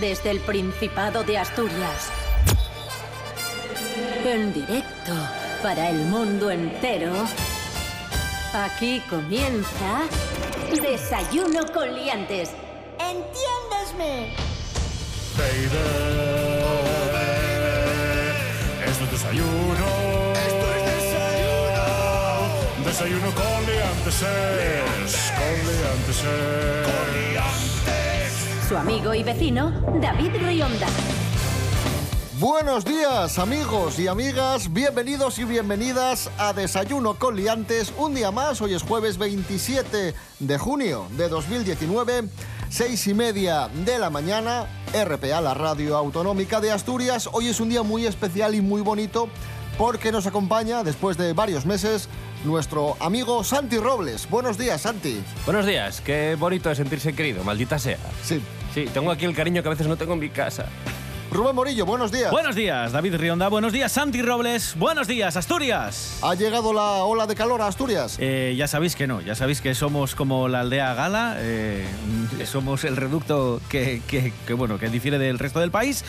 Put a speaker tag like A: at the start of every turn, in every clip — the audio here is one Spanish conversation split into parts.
A: desde el Principado de Asturias. En directo para el mundo entero. Aquí comienza Desayuno con liantes.
B: ¡Entiéndesme!
C: Baby. Esto es desayuno. Esto es desayuno. Desayuno con liantes. Con liantes.
A: Su amigo y vecino, David Rionda.
D: Buenos días amigos y amigas, bienvenidos y bienvenidas a Desayuno con Liantes. Un día más, hoy es jueves 27 de junio de 2019, seis y media de la mañana, RPA, la radio autonómica de Asturias. Hoy es un día muy especial y muy bonito porque nos acompaña, después de varios meses, nuestro amigo Santi Robles. Buenos días, Santi.
E: Buenos días, qué bonito es sentirse querido, maldita sea.
D: Sí.
E: Sí, tengo aquí el cariño que a veces no tengo en mi casa.
D: Rubén Morillo, buenos días.
F: Buenos días, David Rionda. Buenos días, Santi Robles. Buenos días, Asturias.
D: ¿Ha llegado la ola de calor a Asturias?
F: Eh, ya sabéis que no, ya sabéis que somos como la aldea gala, eh, somos el reducto que, que- que, bueno, que difiere del resto del país.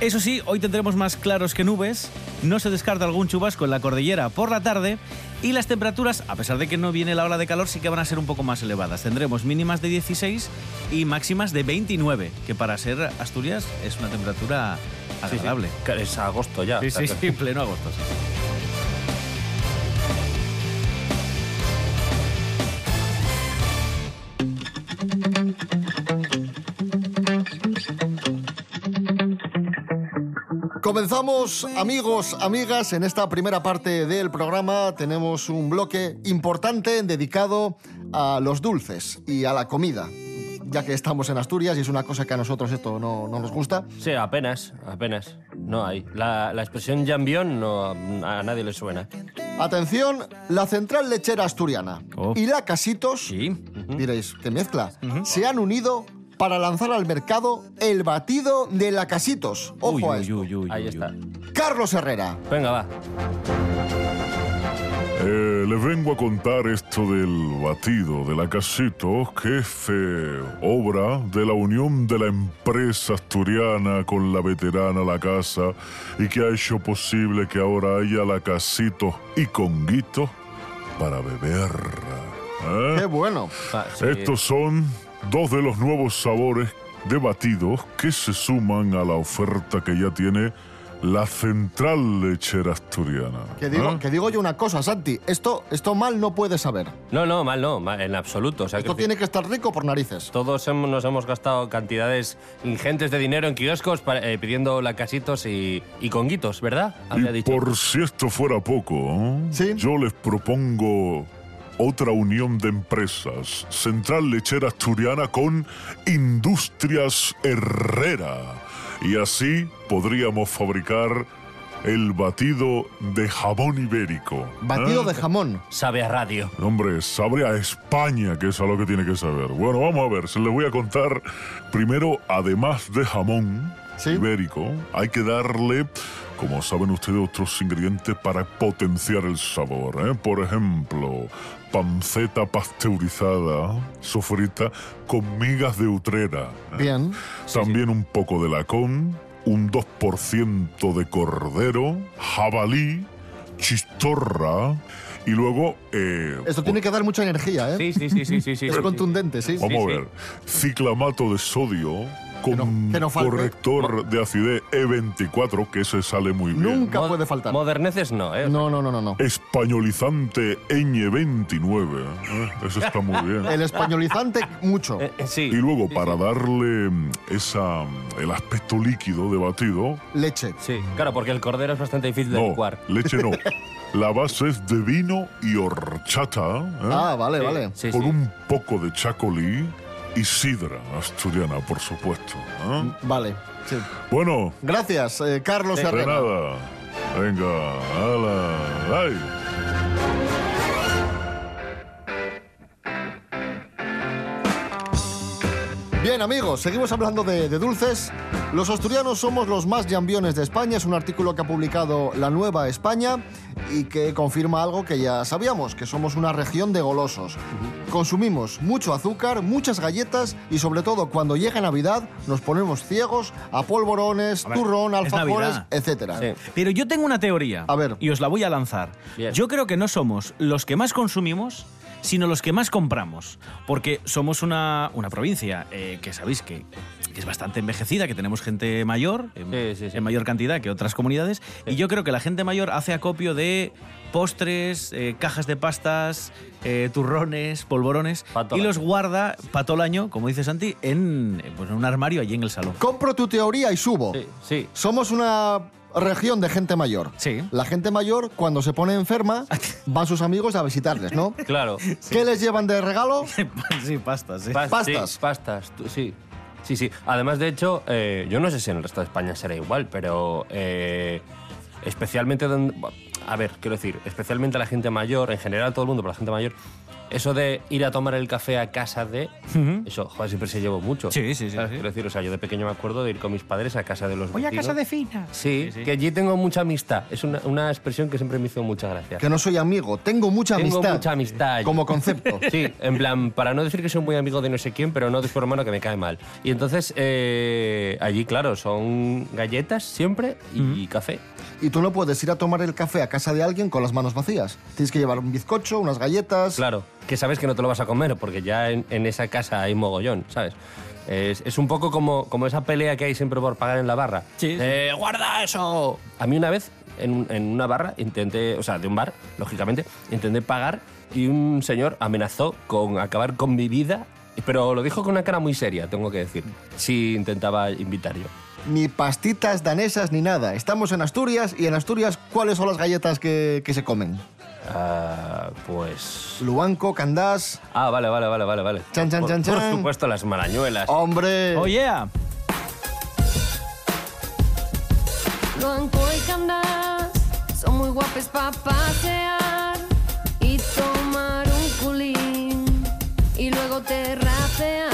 F: Eso sí, hoy tendremos más claros que nubes, no se descarta algún chubasco en la cordillera por la tarde y las temperaturas, a pesar de que no viene la ola de calor, sí que van a ser un poco más elevadas. Tendremos mínimas de 16 y máximas de 29, que para ser Asturias es una temperatura agradable.
E: Es agosto ya.
F: Sí, sí, pleno agosto. sí.
D: Comenzamos, amigos, amigas, en esta primera parte del programa tenemos un bloque importante dedicado a los dulces y a la comida, ya que estamos en Asturias y es una cosa que a nosotros esto no, no nos gusta.
E: Sí, apenas, apenas. No hay. La, la expresión jambión no, a nadie le suena.
D: Atención, la central lechera asturiana
F: Oh.
D: y la Casitos,
F: Sí.
D: diréis, ¿qué mezcla? Se han unido para lanzar al mercado el batido de la Casitos. Ojo
F: Uy,
D: a esto.
F: uy, uy,
E: Ahí
F: uy,
E: está.
D: Carlos Herrera.
E: Venga, va.
C: Eh, les vengo a contar esto del batido de la casito, que es eh, obra de la unión de la empresa asturiana con la veterana La Casa y que ha hecho posible que ahora haya la casito y conguito para beber. ¿eh?
D: Qué bueno.
E: Va, sí.
C: Estos son dos de los nuevos sabores de batidos que se suman a la oferta que ya tiene la Central Lechera Asturiana.
D: Que digo,
C: ¿eh?
D: que digo yo una cosa, Santi. Esto, esto mal no puede saber.
E: No, no, mal no, mal, en absoluto. O sea,
D: Esto
E: que
D: tiene que estar rico por narices.
E: Todos hemos- nos hemos gastado cantidades ingentes de dinero en kioscos para- eh, pidiendo lacasitos y, y conguitos, ¿verdad? Había
C: Y
E: dicho.
C: por si esto fuera poco, ¿eh?
D: Sí.
C: yo les propongo otra unión de empresas. Central Lechera Asturiana con Industrias Herrera. Y así podríamos fabricar el batido de jamón ibérico.
D: Batido
C: ¿eh?
D: de jamón.
E: Sabe a radio.
C: Hombre, sabe a España, que es a lo que tiene que saber. Bueno, vamos a ver, se les voy a contar. Primero, además de jamón
D: Sí.
C: ibérico, hay que darle, como saben ustedes, otros ingredientes para potenciar el sabor. ¿eh? Por ejemplo, panceta pasteurizada, sofrita con migas de utrera.
D: Bien.
C: También un poco de lacón, un 2% de cordero, jabalí, chistorra y luego... eh,
D: Esto tiene que dar mucha energía, ¿eh?
E: Sí, sí, sí, sí, sí. sí,
D: es
E: sí.
D: contundente, sí.
C: Vamos
E: Sí,
C: a
E: sí.
C: ver. Ciclamato de sodio con
D: no- que no falte.
C: corrector de acidez E24, que ese sale muy bien.
D: Nunca
E: Mo-
D: puede faltar.
E: Moderneces no, ¿eh?
D: No, no, no, no, no.
C: Españolizante Ñ29. ¿eh? Eso está muy bien.
D: El españolizante, mucho.
E: Eh, eh, sí.
C: Y luego,
E: Sí,
C: para
E: sí.
C: darle mm, esa, el aspecto líquido de batido,
D: Leche.
E: Sí, claro, porque el cordero es bastante difícil de
C: no,
E: licuar.
C: leche no. La base es de vino y horchata. ¿eh?
D: Ah, vale,
E: Sí,
D: vale.
E: sí,
C: con
E: sí.
C: un poco de chacolí y sidra asturiana, por supuesto. ¿eh?
D: Vale. sí.
C: Bueno,
D: Gracias, eh, Carlos
C: de
D: Herrera.
C: nada. Venga, ala, ay.
D: Bien, amigos, seguimos hablando de, de dulces. Los asturianos somos los más llambiones de España. Es un artículo que ha publicado La Nueva España. y que confirma algo que ya sabíamos, que somos una región de golosos. Consumimos mucho azúcar, muchas galletas y sobre todo cuando llega Navidad nos ponemos ciegos a polvorones,
F: Hombre,
D: turrón,
F: es
D: alfajores, etcétera.
E: Sí.
F: Pero yo tengo una teoría.
D: A ver.
F: Y os la voy a lanzar.
E: Bien.
F: Yo creo que no somos los que más consumimos, sino los que más compramos. Porque somos una, una provincia eh, que sabéis que, que es bastante envejecida, que tenemos gente mayor, en,
E: Sí, sí, sí.
F: en mayor cantidad que otras comunidades. Y yo creo que la gente mayor hace acopio de postres, eh, cajas de pastas, eh, turrones, polvorones. Y los guarda para todo el año, como dice Santi, en, pues, en un armario allí en el salón.
D: Compro tu teoría y subo.
E: Sí, sí.
D: Somos una región de gente mayor.
F: Sí.
D: La gente mayor, cuando se pone enferma, van sus amigos a visitarles, ¿no?
E: Claro.
D: ¿Qué les llevan de regalo?
F: sí, pastas, sí.
E: Pas-
D: Pastas.
E: sí, pastas, tú- sí. Sí, sí. Además, de hecho, eh, yo no sé si en el resto de España será igual, pero eh, especialmente donde... A ver, quiero decir, especialmente la gente mayor, en general todo el mundo, pero la gente mayor, eso de ir a tomar el café a casa de... Eso, joder, siempre se llevó mucho.
F: Sí, sí, sí.
E: Quiero decir, o sea, yo de pequeño me acuerdo de ir con mis padres a casa de los
F: Voy a
E: vecinos.
F: casa de Fina.
E: Sí,
F: Sí, sí.
E: que allí tengo mucha amistad. Es una, una expresión que siempre me hizo mucha gracia.
D: Que no soy amigo, tengo mucha
E: Tengo
D: amistad.
E: mucha amistad allí.
D: Como concepto.
E: Sí, en plan, para no decir que soy muy amigo de no sé quién, pero no de su hermano que me cae mal. Y entonces, eh, allí, claro, son galletas siempre y café.
D: Y tú no puedes ir a tomar el café a casa de alguien con las manos vacías. Tienes que llevar un bizcocho, unas galletas.
E: Claro, que sabes que no te lo vas a comer, porque ya en, en esa casa hay mogollón, ¿sabes? Es, es un poco como, como esa pelea que hay siempre por pagar en la barra.
F: Sí, sí.
E: Eh, ¡Guarda eso! A mí una vez, en, en una barra, intenté, o sea, de un bar, lógicamente, intenté pagar y un señor amenazó con acabar con mi vida, pero lo dijo con una cara muy seria, tengo que decir, si intentaba invitar yo.
D: Ni pastitas danesas ni nada. Estamos en Asturias y en Asturias, ¿cuáles son las galletas que, que se comen?
E: Ah, pues...
D: Luanco, Candás.
E: Ah, vale, vale, vale, vale, vale.
D: Chan, chan,
E: por,
D: chan,
E: por
D: chan.
E: supuesto, las marañuelas.
D: ¡Hombre!
F: Oh, yeah.
G: Blanco y Candás son muy guapes para pasear y tomar un culín y luego terracear. Algo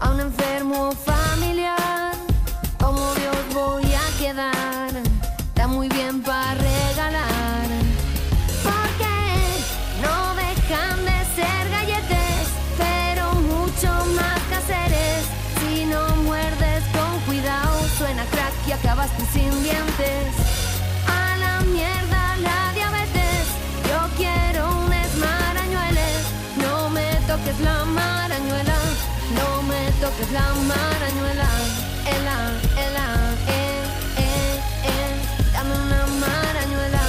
G: a un enfermo familiar como Dios voy a quedar está muy bien para regalar porque no dejan de ser galletes, pero mucho más caseres. Si no muerdes con cuidado, suena crack y acabaste sin dientes. Toques la marañuela. Ela, ela, eh, eh, eh, dame una marañuela.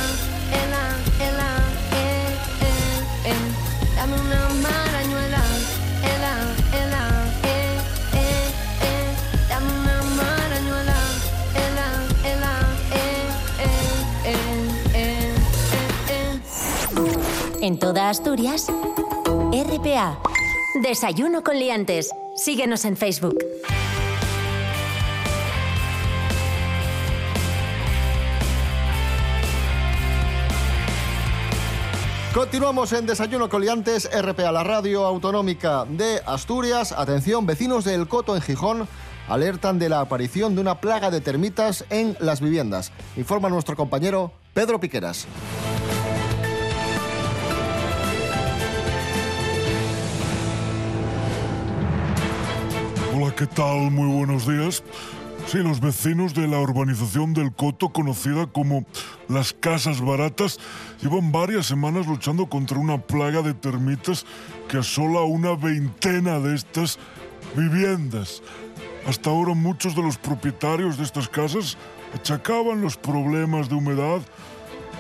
G: Ela, ela, eh, eh, eh, dame una marañuela. Ela, ela, eh, eh, dame una marañuela. Ela, ela, eh, eh.
A: En toda Asturias, RPA. Desayuno con liantes. Síguenos en Facebook.
D: Continuamos en Desayuno Coliantes, RPA, la radio autonómica de Asturias. Atención, vecinos de El Coto en Gijón alertan de la aparición de una plaga de termitas en las viviendas. Informa nuestro compañero Pedro Piqueras.
H: ¿Qué tal? Muy buenos días. Sí, los vecinos de la urbanización del Coto, conocida como las Casas Baratas, llevan varias semanas luchando contra una plaga de termitas que asola una veintena de estas viviendas. Hasta ahora muchos de los propietarios de estas casas achacaban los problemas de humedad,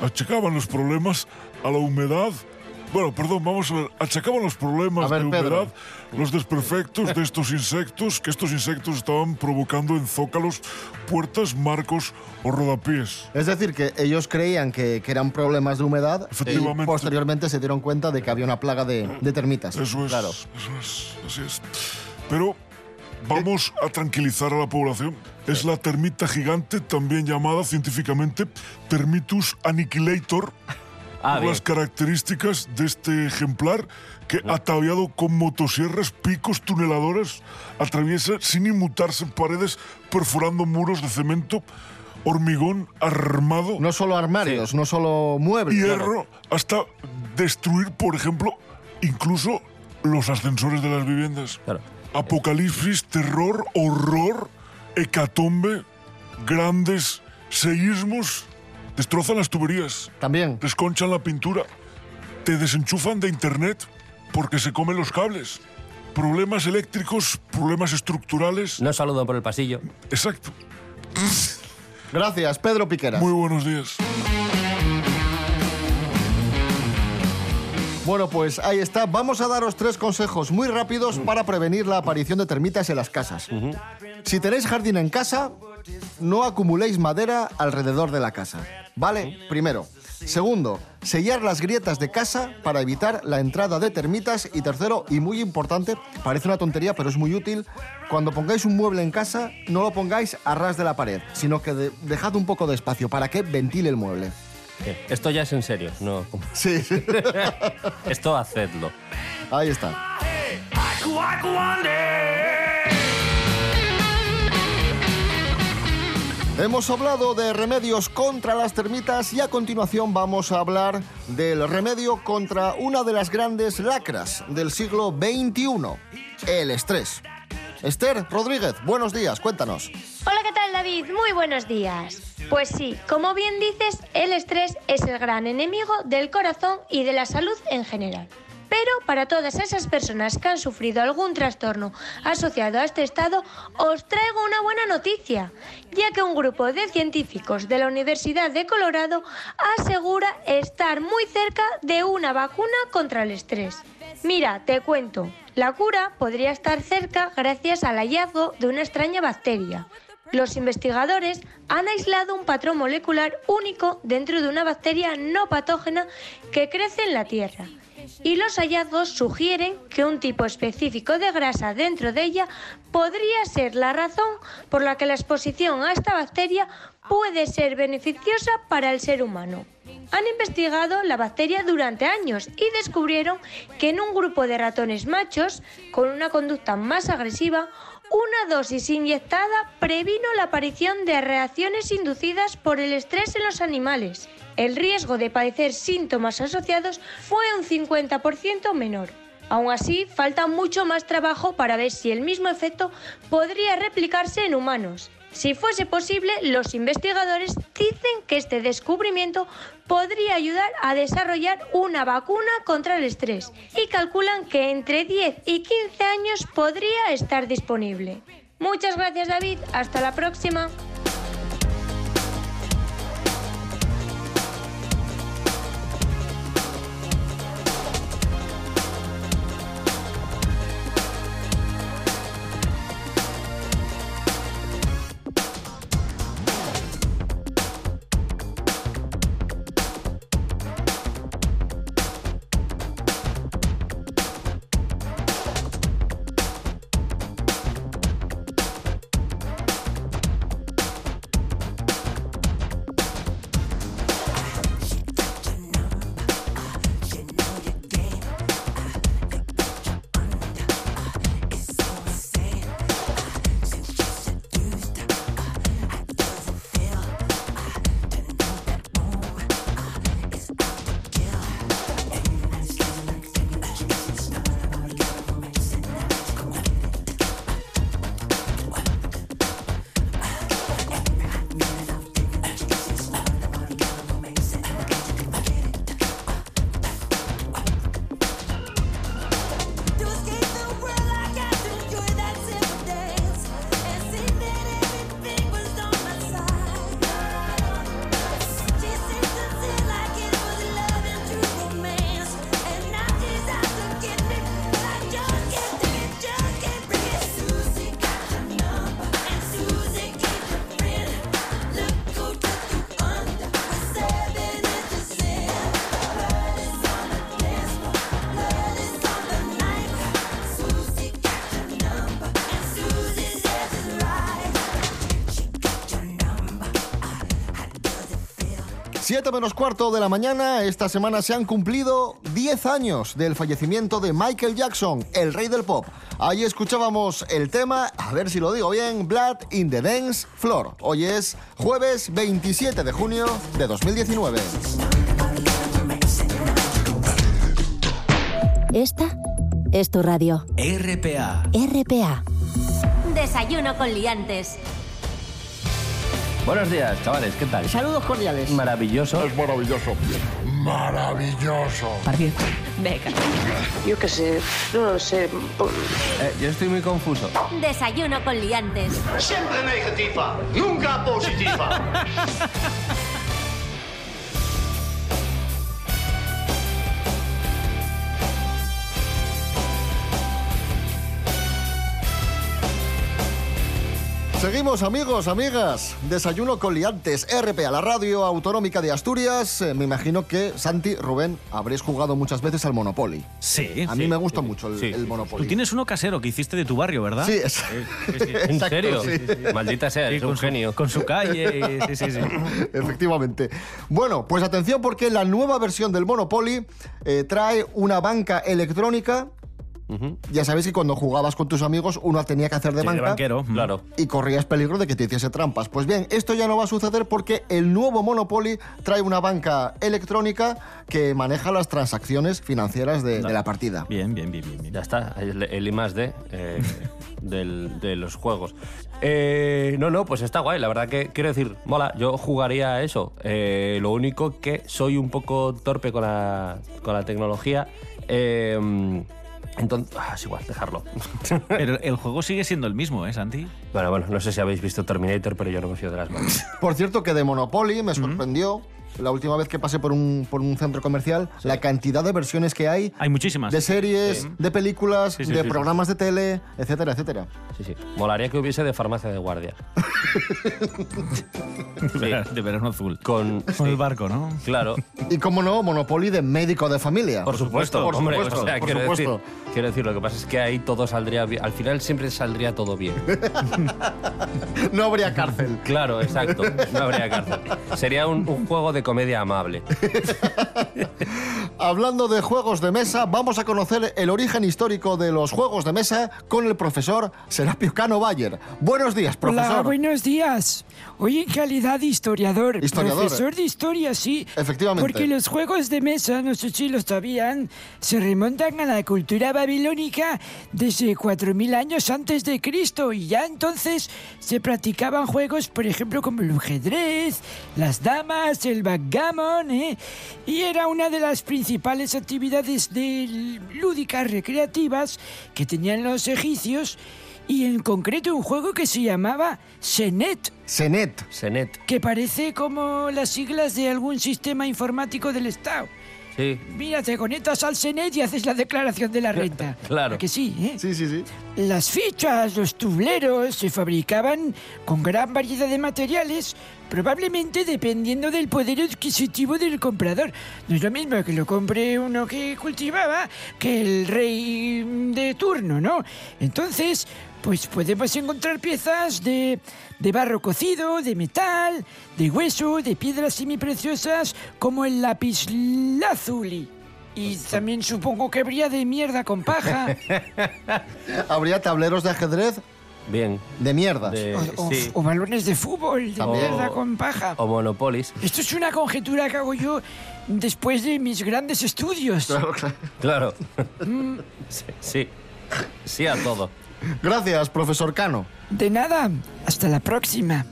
H: achacaban los problemas a la humedad. Bueno, perdón, vamos a ver. Achacaban los problemas
D: ver,
H: de
D: Pedro.
H: humedad, los desperfectos de estos insectos, que estos insectos estaban provocando en zócalos, puertas, marcos o rodapiés.
D: Es decir, que ellos creían que, que eran problemas de humedad y
H: Efectivamente.
D: posteriormente se dieron cuenta de que había una plaga de, de termitas.
H: Eso es,
D: Claro.
H: eso es, así es. Pero vamos a tranquilizar a la población. Es la termita gigante, también llamada científicamente Termitus annihilator,
E: Ah,
H: las características de este ejemplar que, ataviado con motosierras, picos, tuneladoras, atraviesa sin inmutarse paredes, perforando muros de cemento, hormigón armado,
D: No solo armarios, no solo muebles.
H: hierro, hasta destruir, por ejemplo, incluso los ascensores de las viviendas.
E: Claro.
H: Apocalipsis, terror, horror, hecatombe, grandes seísmos, destrozan las tuberías,
D: También.
H: desconchan la pintura, te desenchufan de internet porque se comen los cables. Problemas eléctricos, problemas estructurales.
E: No saludan por el pasillo.
H: Exacto.
D: Gracias, Pedro Piquera.
H: Muy buenos días.
D: Bueno, pues ahí está. Vamos a daros tres consejos muy rápidos para prevenir la aparición de termitas en las casas. Si tenéis jardín en casa, no acumuléis madera alrededor de la casa. ¿Vale? Primero. Segundo, sellar las grietas de casa para evitar la entrada de termitas. Y tercero, y muy importante, parece una tontería, pero es muy útil, cuando pongáis un mueble en casa, no lo pongáis a ras de la pared, sino que de- dejad un poco de espacio para que ventile el mueble.
E: ¿Qué? Esto ya es en serio. No,
D: Sí, sí.
E: esto hacedlo.
D: ahí está. Hemos hablado de remedios contra las termitas y a continuación vamos a hablar del remedio contra una de las grandes lacras del siglo XXI, el estrés. Esther Rodríguez, buenos días, cuéntanos.
I: Hola, ¿qué tal David? Muy buenos días. Pues sí, como bien dices, el estrés es el gran enemigo del corazón y de la salud en general. Pero para todas esas personas que han sufrido algún trastorno asociado a este estado, os traigo una buena noticia, ya que un grupo de científicos de la Universidad de Colorado asegura estar muy cerca de una vacuna contra el estrés. Mira, te cuento, la cura podría estar cerca gracias al hallazgo de una extraña bacteria. Los investigadores han aislado un patrón molecular único dentro de una bacteria no patógena que crece en la Tierra. Y los hallazgos sugieren que un tipo específico de grasa dentro de ella podría ser la razón por la que la exposición a esta bacteria puede ser beneficiosa para el ser humano. Han investigado la bacteria durante años y descubrieron que en un grupo de ratones machos con una conducta más agresiva, una dosis inyectada previno la aparición de reacciones inducidas por el estrés en los animales. El riesgo de padecer síntomas asociados fue un 50% menor. Aún así, falta mucho más trabajo para ver si el mismo efecto podría replicarse en humanos. Si fuese posible, los investigadores dicen que este descubrimiento podría ayudar a desarrollar una vacuna contra el estrés y calculan que entre 10 y 15 años podría estar disponible. Muchas gracias David, hasta la próxima.
D: 7 menos cuarto de la mañana, esta semana se han cumplido 10 años del fallecimiento de Michael Jackson, el rey del pop. Ahí escuchábamos el tema, a ver si lo digo bien, Blood in the Dance Floor. Hoy es jueves 27 de junio de 2019.
A: Esta es tu radio.
F: RPA.
A: RPA. Desayuno con liantes.
E: Buenos días, chavales, ¿qué tal?
D: Saludos cordiales.
E: Maravilloso.
C: Es maravilloso. Maravilloso.
J: Venga. Yo qué sé, no lo sé.
E: Eh, yo estoy muy confuso.
A: Desayuno con liantes.
K: Siempre negativa, nunca positiva.
D: Seguimos amigos, amigas. Desayuno con liantes, RP a la radio autonómica de Asturias. Eh, me imagino que Santi, Rubén, habréis jugado muchas veces al Monopoly.
F: Sí.
D: A mí me gusta mucho el,
E: Sí,
D: el Monopoly.
F: Tú tienes uno casero que hiciste de tu barrio, ¿verdad?
D: Sí, es...
E: ¿En
D: Exacto,
E: serio?
D: sí.
E: Maldita sea,
F: Sí,
E: es un
F: su-
E: genio.
F: Con su calle. y- Sí, sí, sí.
D: Efectivamente. Bueno, pues atención porque la nueva versión del Monopoly eh, trae una banca electrónica. Ya sabéis que cuando jugabas con tus amigos uno tenía que hacer de
F: Sí,
D: banca.
F: banquero.
E: Claro.
D: y corrías peligro de que te hiciese trampas. Pues bien, esto ya no va a suceder porque el nuevo Monopoly trae una banca electrónica que maneja las transacciones financieras de, de la partida.
F: Bien, bien, bien, bien. bien.
E: Ya está, el, el I más D eh, del- de los juegos. Eh, no, no, pues está guay, la verdad que quiero decir, mola, yo jugaría a eso. Eh, lo único que soy un poco torpe con la, con la tecnología. eh, entonces, ah, es igual, dejarlo.
F: Pero el juego sigue siendo el mismo, ¿eh, Santi?
E: bueno, bueno, no sé si habéis visto Terminator, pero yo no me fío de las manos.
D: Por cierto, que de Monopoly me sorprendió la última vez que pasé por un, por un centro comercial la cantidad de versiones que hay
F: Hay muchísimas.
D: de series, de películas,
F: Sí, sí,
D: de
F: sí, sí.
D: programas de tele, etcétera, etcétera.
E: Sí, sí. Molaría que hubiese de farmacia de guardia.
F: De verano azul.
E: Con,
F: Con el barco, ¿no?
E: Claro.
D: Y como no, Monopoly de médico de familia.
E: Por supuesto,
D: por
E: hombre,
D: supuesto,
E: o sea,
D: por
E: quiero,
D: supuesto.
E: Decir, quiero decir, lo que pasa es que ahí todo saldría bien. Al final siempre saldría todo bien.
D: No habría cárcel.
E: Claro, exacto. No habría cárcel. Sería un, un juego de comedia amable.
D: Hablando de juegos de mesa, vamos a conocer el origen histórico de los juegos de mesa con el profesor Serapio Cano Bayer. Buenos días, profesor.
L: Hola, buenos días. Hoy en calidad de historiador,
D: Historiador,
L: profesor de historia, sí.
D: Efectivamente.
L: Porque los juegos de mesa, no sé si lo sabían, se remontan a la cultura babilónica desde 4.000 años antes de Cristo y ya entonces se practicaban juegos, por ejemplo, como el ajedrez, las damas, el backgammon, ¿eh? y era una de las principales actividades de lúdicas recreativas que tenían los egipcios y en concreto un juego que se llamaba Senet,
D: Senet.
E: Senet.
L: que parece como las siglas de algún sistema informático del Estado.
E: Sí.
L: Mira, te conectas al Senet y haces la declaración de la renta.
E: Claro.
L: ¿A que sí, ¿eh?
D: Sí, sí, sí.
L: Las fichas, los tableros se fabricaban con gran variedad de materiales, probablemente dependiendo del poder adquisitivo del comprador. No es lo mismo que lo compre uno que cultivaba que el rey de turno, ¿no? Entonces, pues podemos encontrar piezas de, de barro cocido, de metal, de hueso, de piedras semipreciosas, como el lapislázuli. Y también supongo que habría de mierda con paja.
D: Habría tableros de ajedrez
E: Bien.
D: de mierdas.
E: De-
L: O, o-
E: sí.
L: o balones de fútbol, de
D: También.
L: mierda con paja.
E: O Monopolis.
L: Esto es una conjetura que hago yo después de mis grandes estudios.
E: Claro. Sí, sí. Sí a todo.
D: Gracias, profesor Cano.
L: De nada, hasta la próxima.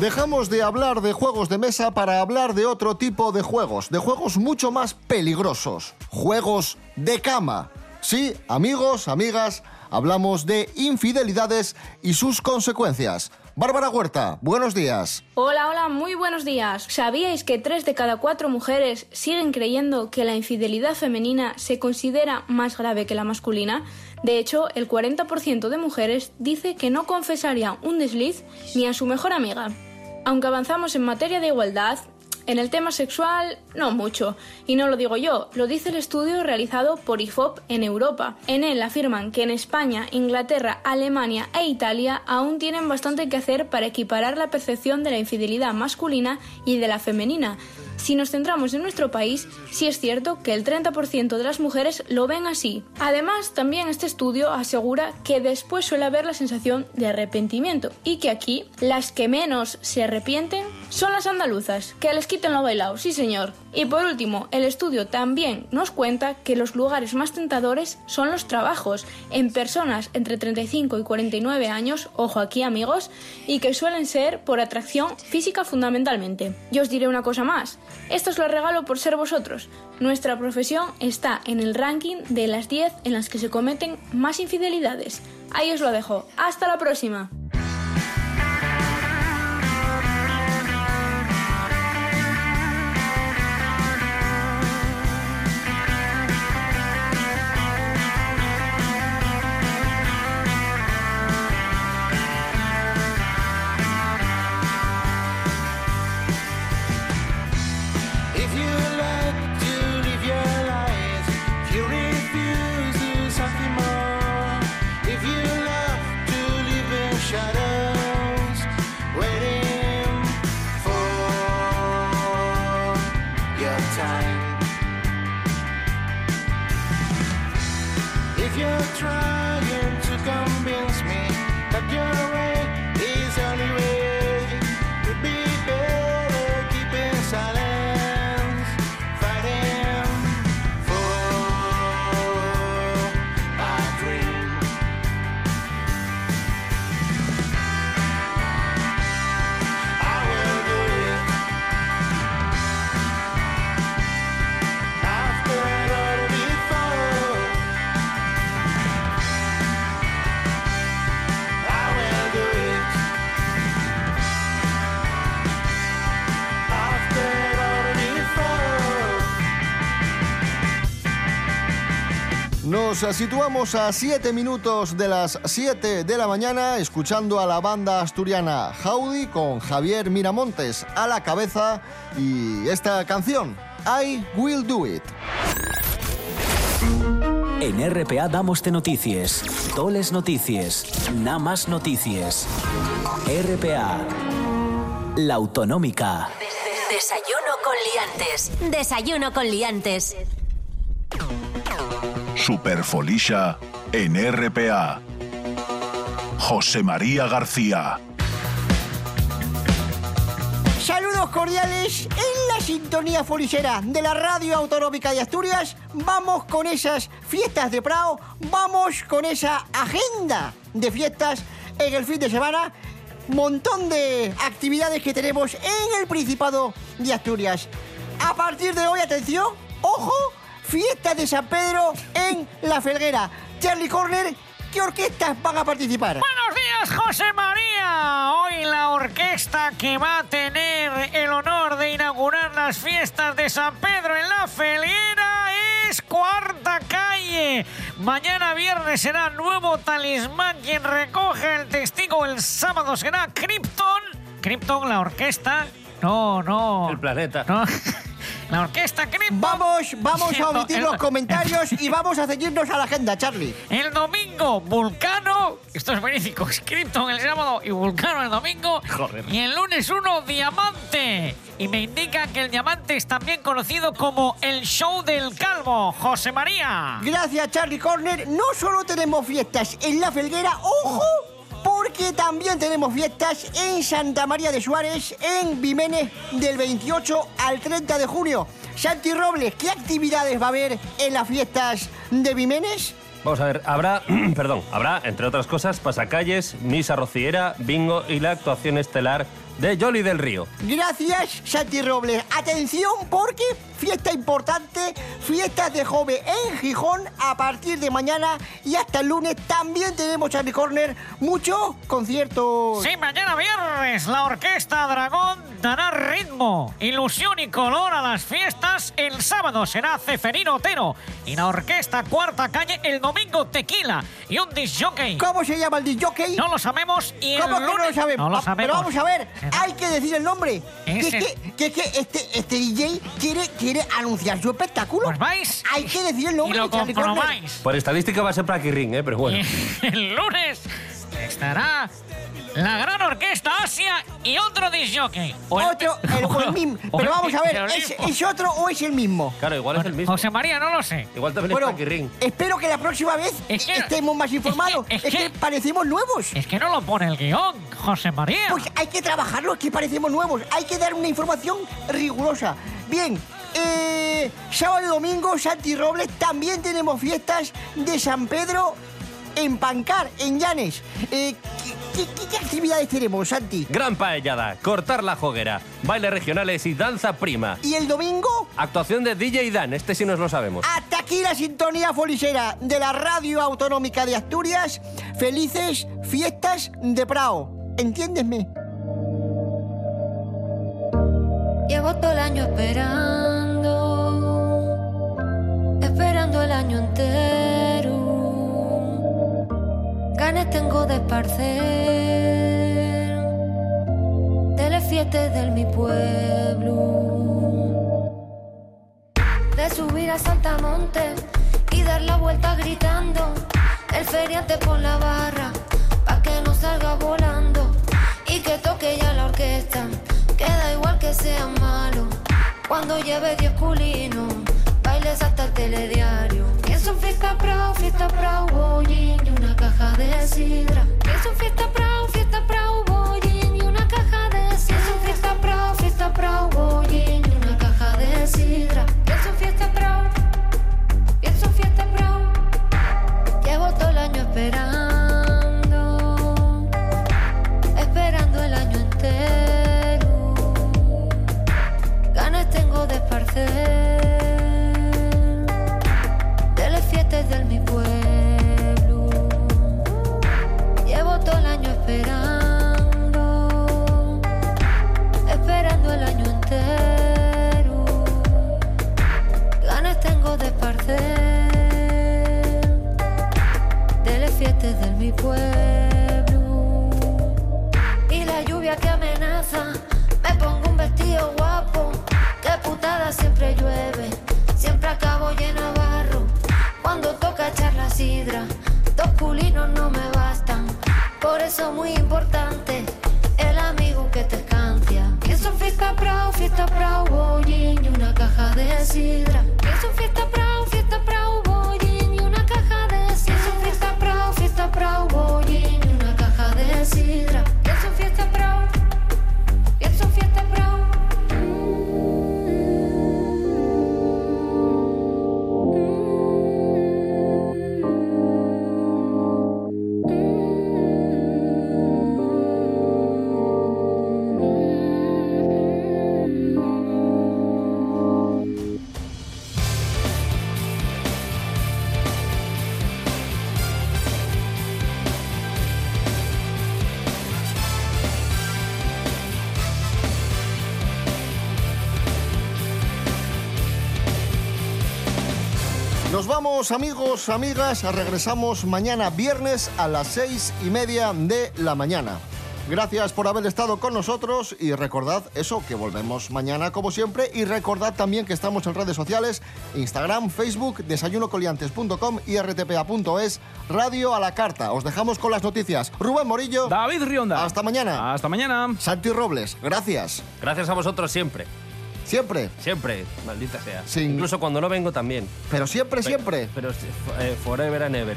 D: Dejamos de hablar de juegos de mesa para hablar de otro tipo de juegos, de juegos mucho más peligrosos, juegos de cama. Sí, amigos, amigas, hablamos de infidelidades y sus consecuencias. Bárbara Huerta, buenos días.
M: Hola, hola, muy buenos días. ¿Sabíais que tres de cada cuatro mujeres siguen creyendo que la infidelidad femenina se considera más grave que la masculina? De hecho, el 40% de mujeres dice que no confesaría un desliz ni a su mejor amiga. Aunque avanzamos en materia de igualdad, En el tema sexual, no mucho. Y no lo digo yo, lo dice el estudio realizado por IFOP en Europa. En él afirman que en España, Inglaterra, Alemania e Italia aún tienen bastante que hacer para equiparar la percepción de la infidelidad masculina y de la femenina. Si nos centramos en nuestro país, sí es cierto que el 30% de las mujeres lo ven así. Además, también este estudio asegura que después suele haber la sensación de arrepentimiento y que aquí las que menos se arrepienten son las andaluzas, que les quiten lo bailado, sí señor. Y por último, el estudio también nos cuenta que los lugares más tentadores son los trabajos en personas entre 35 y 49 años, ojo aquí amigos, y que suelen ser por atracción física fundamentalmente. Yo os diré una cosa más, esto os lo regalo por ser vosotros. Nuestra profesión está en el ranking de las 10 en las que se cometen más infidelidades. Ahí os lo dejo. Hasta la próxima.
D: Nos situamos a 7 minutos de las 7 de la mañana escuchando a la banda asturiana Jaudi con Javier Miramontes a la cabeza y esta canción, I Will Do It.
N: En RPA damos-te notícies, toles notícies, nada más notícies. RPA, la autonómica.
A: Desayuno con liantes. Desayuno con liantes.
O: Superfolisha en RPA. José María García.
B: Saludos cordiales en la sintonía folichera de la Radio Autonómica de Asturias. Vamos con esas fiestas de Prado, vamos con esa agenda de fiestas en el fin de semana. Montón de actividades que tenemos en el Principado de Asturias. A partir de hoy, atención, ojo, fiesta de San Pedro en La Felguera. Charlie Corner, ¿qué orquestas van a participar?
P: Buenos días, José María. Hoy la orquesta que va a tener el honor de inaugurar las fiestas de San Pedro en la Felguera es Cuarta Calle. Mañana viernes será Nuevo Talismán quien recoge el testigo. El sábado será Krypton. Krypton, la orquesta. No, no.
E: El planeta.
P: No. La orquesta Krypton.
B: Vamos, vamos a omitir
P: el-
B: los comentarios y vamos a ceñirnos a la agenda, Charlie.
P: El domingo, Vulcano. Esto es verídico. Krypton el sábado y Vulcano el domingo.
E: Joder.
P: Y el lunes uno, Diamante. Y me indica que el Diamante es también conocido como el show del calvo, José María.
B: Gracias, Charlie Corner. No solo tenemos fiestas en La Felguera, ojo, porque también tenemos fiestas en Santa María de Suárez, en Vimenes, del 28 al 30 de junio. Santi Robles, ¿qué actividades va a haber en las fiestas de Vimenes?
E: Vamos a ver, habrá, perdón, habrá, entre otras cosas, pasacalles, misa rociera, bingo y la actuación estelar de Jolly del Río.
B: Gracias, Santi Robles. Atención, porque fiesta importante, fiestas de joven en Gijón a partir de mañana y hasta el lunes. También tenemos, Charlie Corner, muchos conciertos.
P: Sí, mañana viernes la Orquesta Dragón dará ritmo, ilusión y color a las fiestas. El sábado será Ceferino Otero y la Orquesta Cuarta Calle el domingo Tequila y un disc jockey.
B: ¿Cómo se llama el disc jockey?
P: No lo sabemos y el
B: ¿Cómo que no
P: lunes-
B: lo sabemos?
P: No lo
B: Ah,
P: sabemos.
B: Pero vamos a ver, hay que decir el nombre. Que es que, que es que este, este DJ quiere, quiere anunciar su espectáculo.
P: Pues vais
B: Hay que decir el nombre
P: y lo
B: de Charlie Corner.
P: comprobáis.
E: Por estadística va a ser para Ring, ¿eh? Pero bueno.
P: El lunes estará la gran orquesta Asia y otro disjockey.
B: Otro, el, o el mismo.
P: o
B: Pero vamos a ver. ¿es, es otro o es el mismo?
E: Claro, igual es el mismo.
P: José María, no lo sé.
E: Igual también
B: Bueno,
E: es Ring.
B: espero que la próxima vez
P: Es que-
B: estemos más informados.
P: es
B: Es
P: que-
B: que, parecemos nuevos.
P: Es que no lo pone el guion, José María.
B: Pues hay que trabajarlo, es que parecemos nuevos. Hay que dar una información rigurosa. Bien, eh, sábado y domingo, Santi Robles, también tenemos fiestas de San Pedro en Pancar, en Llanes. Eh, ¿qué, qué- actividades tenemos, Santi?
E: Gran paellada, cortar la joguera, bailes regionales y danza prima.
B: ¿Y el domingo?
E: Actuación de DJ Dan, este sí nos lo sabemos.
B: Hasta aquí la sintonía folisera de la Radio Autonómica de Asturias. Felices fiestas de Prado. ¿Entiéndesme?
G: Llevo todo el año esperando, esperando el año entero. Tengo de esparcer de las fiestas del mi pueblo, de subir a Saltamonte y dar la vuelta gritando. El feriante por la barra, pa' que no salga volando y que toque ya la orquesta. Queda igual que sea malo. Cuando lleve 10 culinos, bailes hasta el telediario. Pienso en fiesta prao, fiesta prao, bollín y una caja de sidra. Sidra, dos culinos no me bastan. Por eso muy importante, el amigo que te escancia. Pienso en fiesta prao, fiesta prao, bollín y una caja de sidra. Pienso en fiesta prao, fiesta prao,
D: Nos vamos, amigos, amigas. Regresamos mañana viernes a las seis y media de la mañana. Gracias por haber estado con nosotros y recordad eso, que volvemos mañana como siempre y recordad también que estamos en redes sociales, Instagram, Facebook, desayunocoliantes.com y rtpa.es, Radio a la Carta. Os dejamos con las noticias. Rubén Morillo.
F: David Rionda.
D: Hasta mañana.
F: Hasta mañana.
D: Santi Robles, gracias.
E: Gracias a vosotros siempre.
D: Siempre.
E: Siempre, maldita sea. Incluso cuando no vengo también.
D: Pero siempre, siempre.
E: Pero eh, forever and ever.